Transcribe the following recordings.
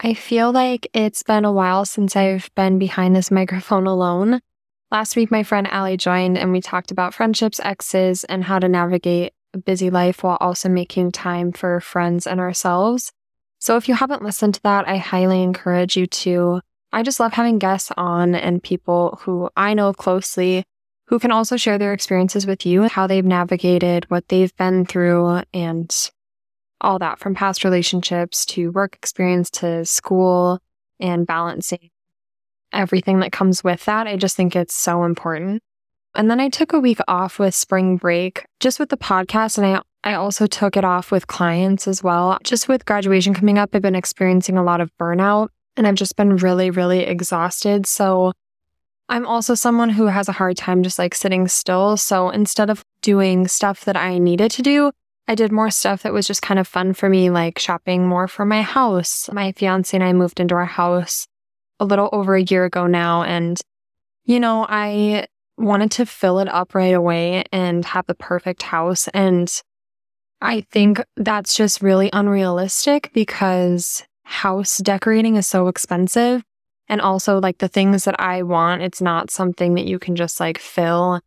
I feel like it's been a while since I've been behind this microphone alone. Last week, my friend Allie joined and we talked about friendships, exes, and how to navigate a busy life while also making time for friends and ourselves. So if you haven't listened to that, I highly encourage you to. I just love having guests on and people who I know closely who can also share their experiences with you, how they've navigated what they've been through, and all that from past relationships to work experience to school and balancing everything that comes with that. I just think it's so important. And then I took a week off with spring break just with the podcast. And I, I also took it off with clients as well. Just with graduation coming up, I've been experiencing a lot of burnout and I've just been really, really exhausted. So I'm also someone who has a hard time just like sitting still. So instead of doing stuff that I needed to do, I did more stuff that was just kind of fun for me, like shopping more for my house. My fiance and I moved into our house a little over a year ago now. And, you know, I wanted to fill it up right away and have the perfect house. And I think that's just really unrealistic because house decorating is so expensive. And also, like the things that I want, it's not something that you can just like fill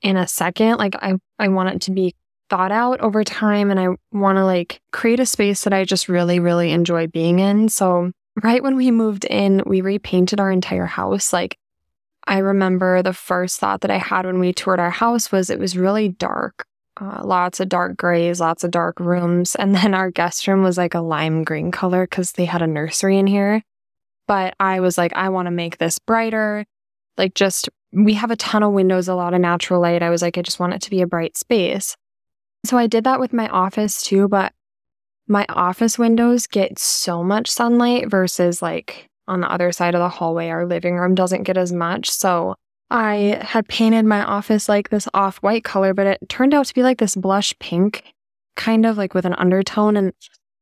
in a second. Like, I, I want it to be thought out over time and I want to like create a space that I just really, really enjoy being in. So, right when we moved in, we repainted our entire house. Like, I remember the first thought that I had when we toured our house was it was really dark. Uh, lots of dark grays, lots of dark rooms. And then our guest room was like a lime green color because they had a nursery in here. But I was like, I want to make this brighter. Like, just we have a ton of windows, a lot of natural light. I was like, I just want it to be a bright space. So I did that with my office too, but my office windows get so much sunlight versus like on the other side of the hallway, our living room doesn't get as much. So I had painted my office like this off white color, but it turned out to be like this blush pink, kind of like with an undertone. And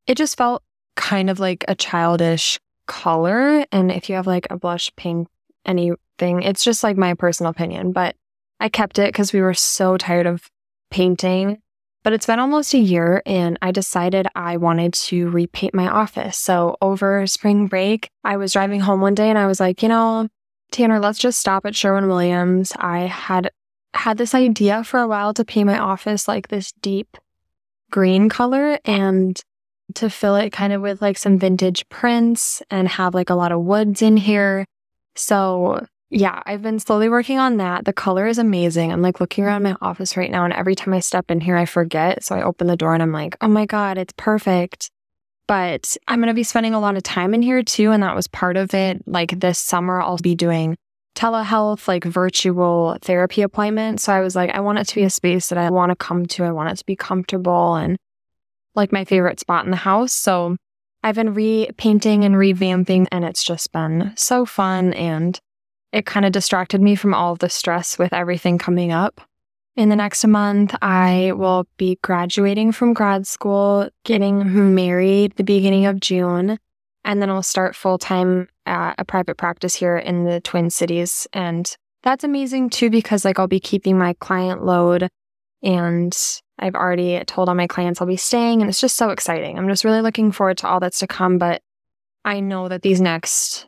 it just felt kind of like a childish color. And if you have like a blush pink anything, it's just like my personal opinion. But I kept it because we were so tired of painting. But it's been almost a year and I decided I wanted to repaint my office. So over spring break, I was driving home one day and I was like, you know, Tanner, let's just stop at Sherwin Williams. I had had this idea for a while to paint my office like this deep green color and to fill it kind of with like some vintage prints and have like a lot of woods in here. So yeah, I've been slowly working on that. The color is amazing. I'm like looking around my office right now, and every time I step in here, I forget. So I open the door and I'm like, oh my God, it's perfect. But I'm going to be spending a lot of time in here too. And that was part of it. Like this summer, I'll be doing telehealth, like virtual therapy appointments. So I was like, I want it to be a space that I want to come to. I want it to be comfortable and like my favorite spot in the house. So I've been repainting and revamping, and it's just been so fun. And it kind of distracted me from all the stress with everything coming up. In the next month, I will be graduating from grad school, getting married the beginning of June, and then I'll start full time at a private practice here in the Twin Cities. And that's amazing too, because like I'll be keeping my client load and I've already told all my clients I'll be staying, and it's just so exciting. I'm just really looking forward to all that's to come. But I know that these next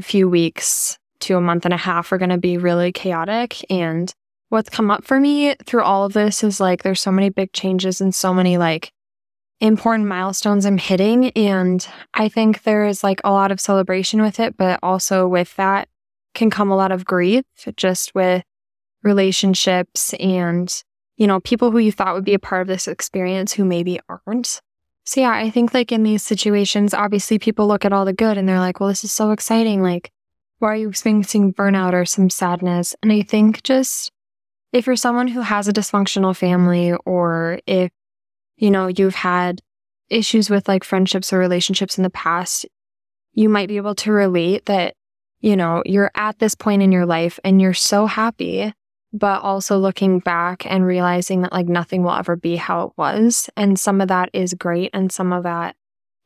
few weeks to a month and a half are going to be really chaotic. And what's come up for me through all of this is like there's so many big changes and so many like important milestones I'm hitting. And I think there is like a lot of celebration with it, but also with that can come a lot of grief just with relationships and, you know, people who you thought would be a part of this experience who maybe aren't. So, yeah, I think like in these situations, obviously people look at all the good and they're like, well, this is so exciting. Like, why are you experiencing burnout or some sadness? And I think just if you're someone who has a dysfunctional family or if, you know, you've had issues with like friendships or relationships in the past, you might be able to relate that, you know, you're at this point in your life and you're so happy, but also looking back and realizing that like nothing will ever be how it was. And some of that is great and some of that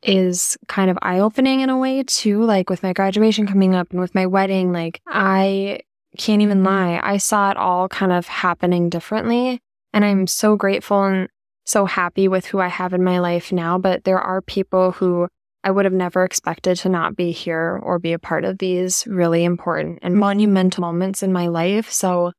is kind of eye opening in a way too. Like with my graduation coming up and with my wedding, like I can't even lie. I saw it all kind of happening differently. And I'm so grateful and so happy with who I have in my life now. But there are people who I would have never expected to not be here or be a part of these really important and monumental moments in my life. So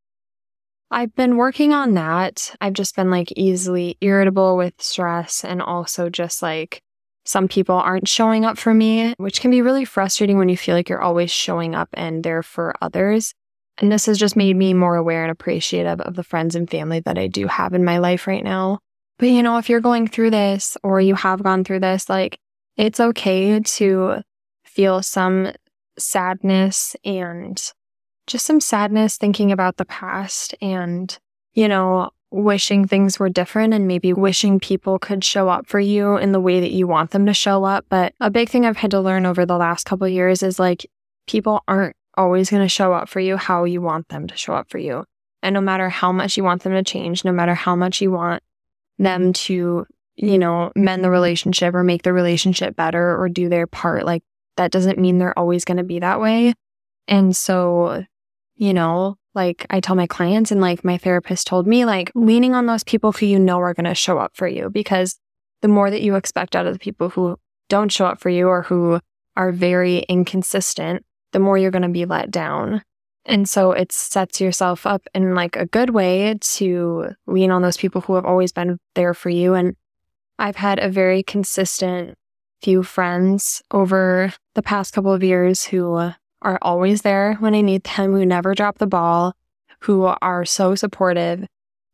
I've been working on that. I've just been like easily irritable with stress and also just like some people aren't showing up for me, which can be really frustrating when you feel like you're always showing up and there for others. And this has just made me more aware and appreciative of the friends and family that I do have in my life right now. But you know, if you're going through this or you have gone through this, like it's okay to feel some sadness and just some sadness thinking about the past and, you know, wishing things were different and maybe wishing people could show up for you in the way that you want them to show up. But a big thing I've had to learn over the last couple years is like people aren't always going to show up for you how you want them to show up for you. And no matter how much you want them to change, no matter how much you want them to, you know, mend the relationship or make the relationship better or do their part, like that doesn't mean they're always going to be that way. And so you know, like I tell my clients and like my therapist told me, like leaning on those people who you know are going to show up for you because the more that you expect out of the people who don't show up for you or who are very inconsistent, the more you're going to be let down. And so it sets yourself up in like a good way to lean on those people who have always been there for you. And I've had a very consistent few friends over the past couple of years who are always there when I need them, who never drop the ball, who are so supportive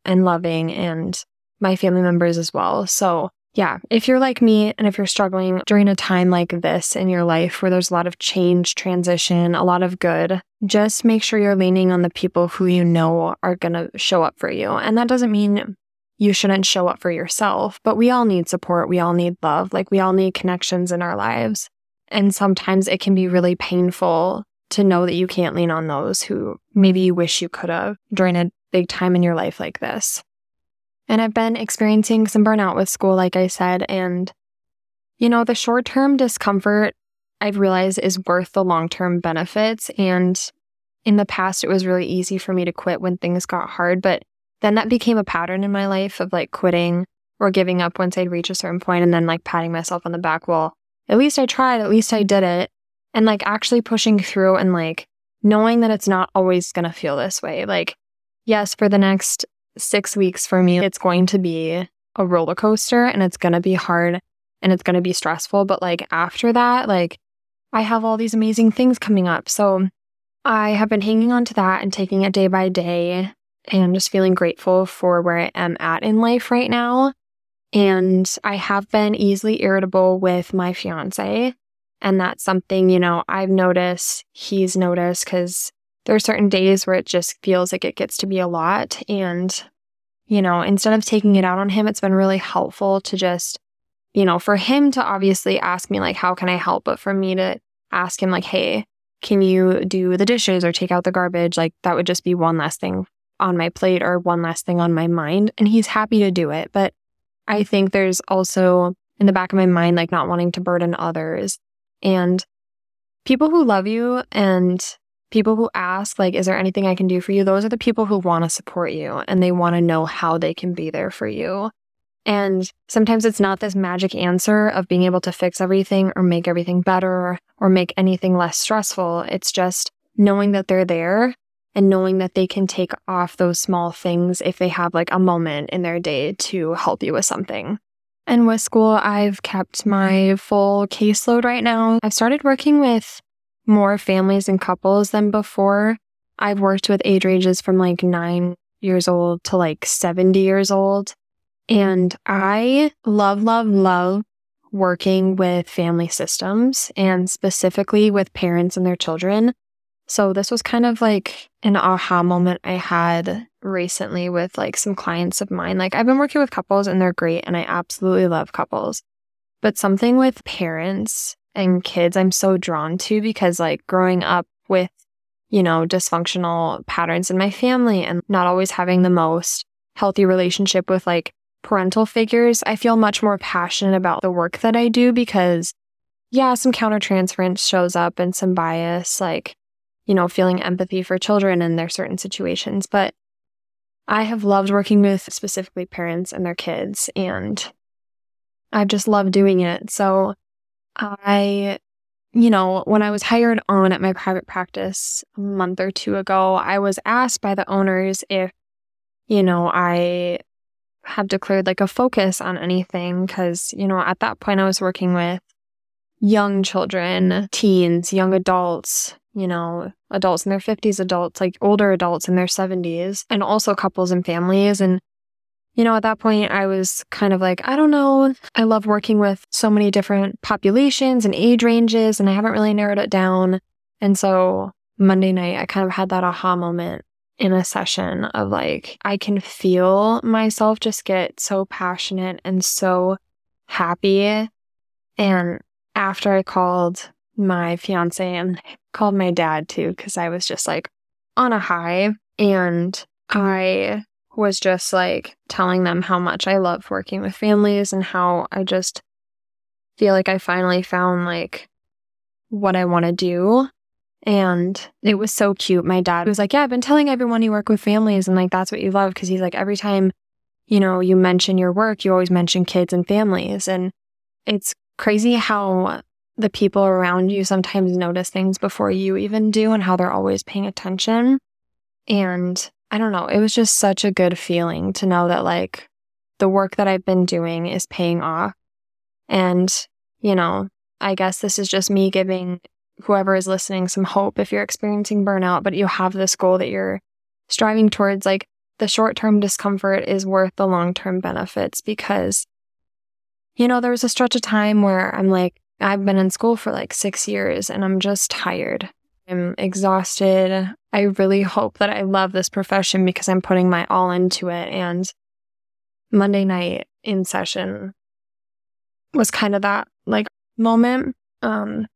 and loving, and my family members as well. So, yeah, if you're like me and if you're struggling during a time like this in your life where there's a lot of change, transition, a lot of good, just make sure you're leaning on the people who you know are going to show up for you. And that doesn't mean you shouldn't show up for yourself, but we all need support. We all need love. Like we all need connections in our lives. And sometimes it can be really painful to know that you can't lean on those who maybe you wish you could have during a big time in your life like this. And I've been experiencing some burnout with school, like I said. And, you know, the short term discomfort I've realized is worth the long term benefits. And in the past, it was really easy for me to quit when things got hard. But then that became a pattern in my life of like quitting or giving up once I'd reach a certain point and then like patting myself on the back. Well, at least I tried, at least I did it. And like actually pushing through and like knowing that it's not always going to feel this way. Like, yes, for the next six weeks for me, it's going to be a roller coaster and it's going to be hard and it's going to be stressful. But like after that, like I have all these amazing things coming up. So I have been hanging on to that and taking it day by day and just feeling grateful for where I am at in life right now. And I have been easily irritable with my fiance. And that's something, you know, I've noticed, he's noticed, because there are certain days where it just feels like it gets to be a lot. And, you know, instead of taking it out on him, it's been really helpful to just, you know, for him to obviously ask me, like, how can I help? But for me to ask him, like, hey, can you do the dishes or take out the garbage? Like, that would just be one less thing on my plate or one last thing on my mind. And he's happy to do it. But I think there's also in the back of my mind, like not wanting to burden others. And people who love you and people who ask, like, is there anything I can do for you? Those are the people who want to support you and they want to know how they can be there for you. And sometimes it's not this magic answer of being able to fix everything or make everything better or make anything less stressful. It's just knowing that they're there and knowing that they can take off those small things if they have like a moment in their day to help you with something. And with school, I've kept my full caseload right now. I've started working with more families and couples than before. I've worked with age ranges from like nine years old to like 70 years old. And I love, love, love working with family systems and specifically with parents and their children. So this was kind of like an aha moment I had recently with like some clients of mine. Like I've been working with couples and they're great and I absolutely love couples. But something with parents and kids I'm so drawn to because like growing up with, you know, dysfunctional patterns in my family and not always having the most healthy relationship with like parental figures, I feel much more passionate about the work that I do because yeah, some countertransference shows up and some bias like you know, feeling empathy for children in their certain situations. But I have loved working with specifically parents and their kids, and I've just loved doing it. So I, you know, when I was hired on at my private practice a month or two ago, I was asked by the owners if, you know, I have declared like a focus on anything. Cause, you know, at that point I was working with young children, teens, young adults, you know, adults in their 50s, adults, like older adults in their 70s, and also couples and families. And, you know, at that point, I was kind of like, I don't know. I love working with so many different populations and age ranges, and I haven't really narrowed it down. And so Monday night, I kind of had that aha moment in a session of like, I can feel myself just get so passionate and so happy. And after I called my fiance and called my dad too, because I was just like on a high. And I was just like telling them how much I love working with families and how I just feel like I finally found like what I want to do. And it was so cute. My dad was like, Yeah, I've been telling everyone you work with families and like that's what you love. Cause he's like, every time, you know, you mention your work, you always mention kids and families. And it's crazy how the people around you sometimes notice things before you even do and how they're always paying attention. And I don't know, it was just such a good feeling to know that like the work that I've been doing is paying off. And, you know, I guess this is just me giving whoever is listening some hope if you're experiencing burnout, but you have this goal that you're striving towards. Like the short term discomfort is worth the long term benefits because, you know, there was a stretch of time where I'm like, I've been in school for like six years and I'm just tired. I'm exhausted. I really hope that I love this profession because I'm putting my all into it. And Monday night in session was kind of that like moment. Um,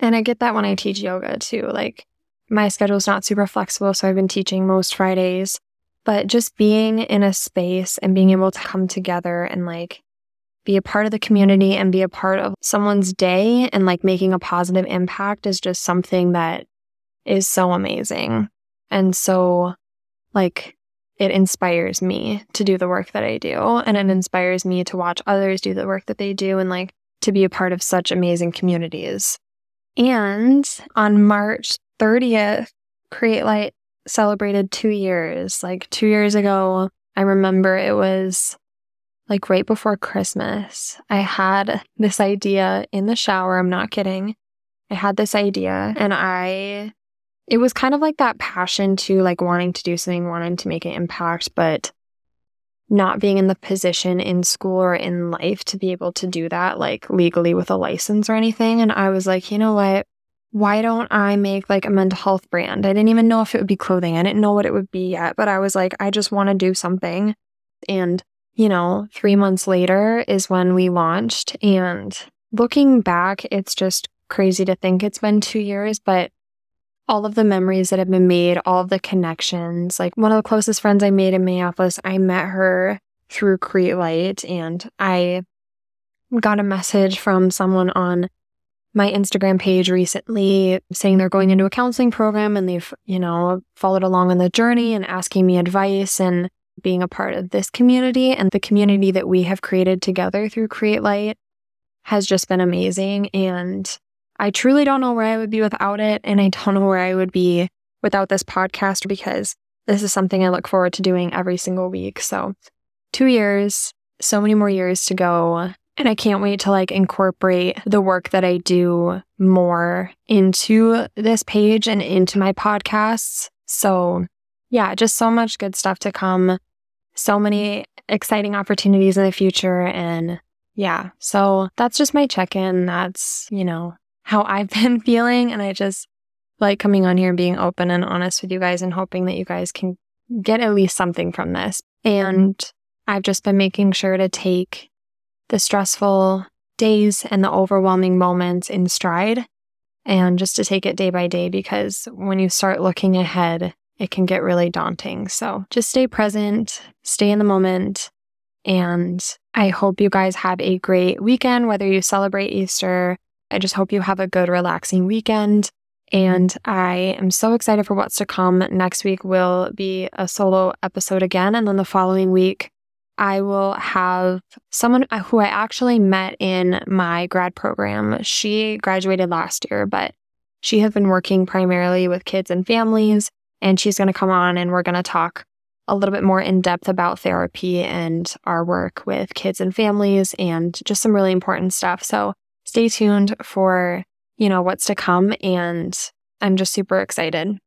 and I get that when I teach yoga too. Like my schedule's not super flexible, so I've been teaching most Fridays. But just being in a space and being able to come together and like be a part of the community and be a part of someone's day and like making a positive impact is just something that is so amazing. And so, like, it inspires me to do the work that I do. And it inspires me to watch others do the work that they do and like to be a part of such amazing communities. And on March 30th, Create Light celebrated two years. Like two years ago, I remember it was like right before Christmas, I had this idea in the shower. I'm not kidding. I had this idea and I, it was kind of like that passion to like wanting to do something, wanting to make an impact, but not being in the position in school or in life to be able to do that like legally with a license or anything. And I was like, you know what? Why don't I make like a mental health brand? I didn't even know if it would be clothing. I didn't know what it would be yet, but I was like, I just want to do something. And you know, three months later is when we launched. And looking back, it's just crazy to think it's been two years, but all of the memories that have been made, all of the connections, like one of the closest friends I made in Minneapolis, I met her through Create Light and I got a message from someone on my Instagram page recently saying they're going into a counseling program and they've, you know, followed along on the journey and asking me advice. And being a part of this community and the community that we have created together through Create Light has just been amazing. And I truly don't know where I would be without it. And I don't know where I would be without this podcast because this is something I look forward to doing every single week. So, two years, so many more years to go. And I can't wait to like incorporate the work that I do more into this page and into my podcasts. So, yeah, just so much good stuff to come so many exciting opportunities in the future. And yeah, so that's just my check in. That's, you know, how I've been feeling. And I just like coming on here and being open and honest with you guys and hoping that you guys can get at least something from this. And I've just been making sure to take the stressful days and the overwhelming moments in stride and just to take it day by day because when you start looking ahead, it can get really daunting. So just stay present, stay in the moment. And I hope you guys have a great weekend, whether you celebrate Easter. I just hope you have a good, relaxing weekend. And I am so excited for what's to come. Next week will be a solo episode again. And then the following week, I will have someone who I actually met in my grad program. She graduated last year, but she has been working primarily with kids and families. And she's going to come on and we're going to talk a little bit more in depth about therapy and our work with kids and families and just some really important stuff. So stay tuned for, you know, what's to come. And I'm just super excited.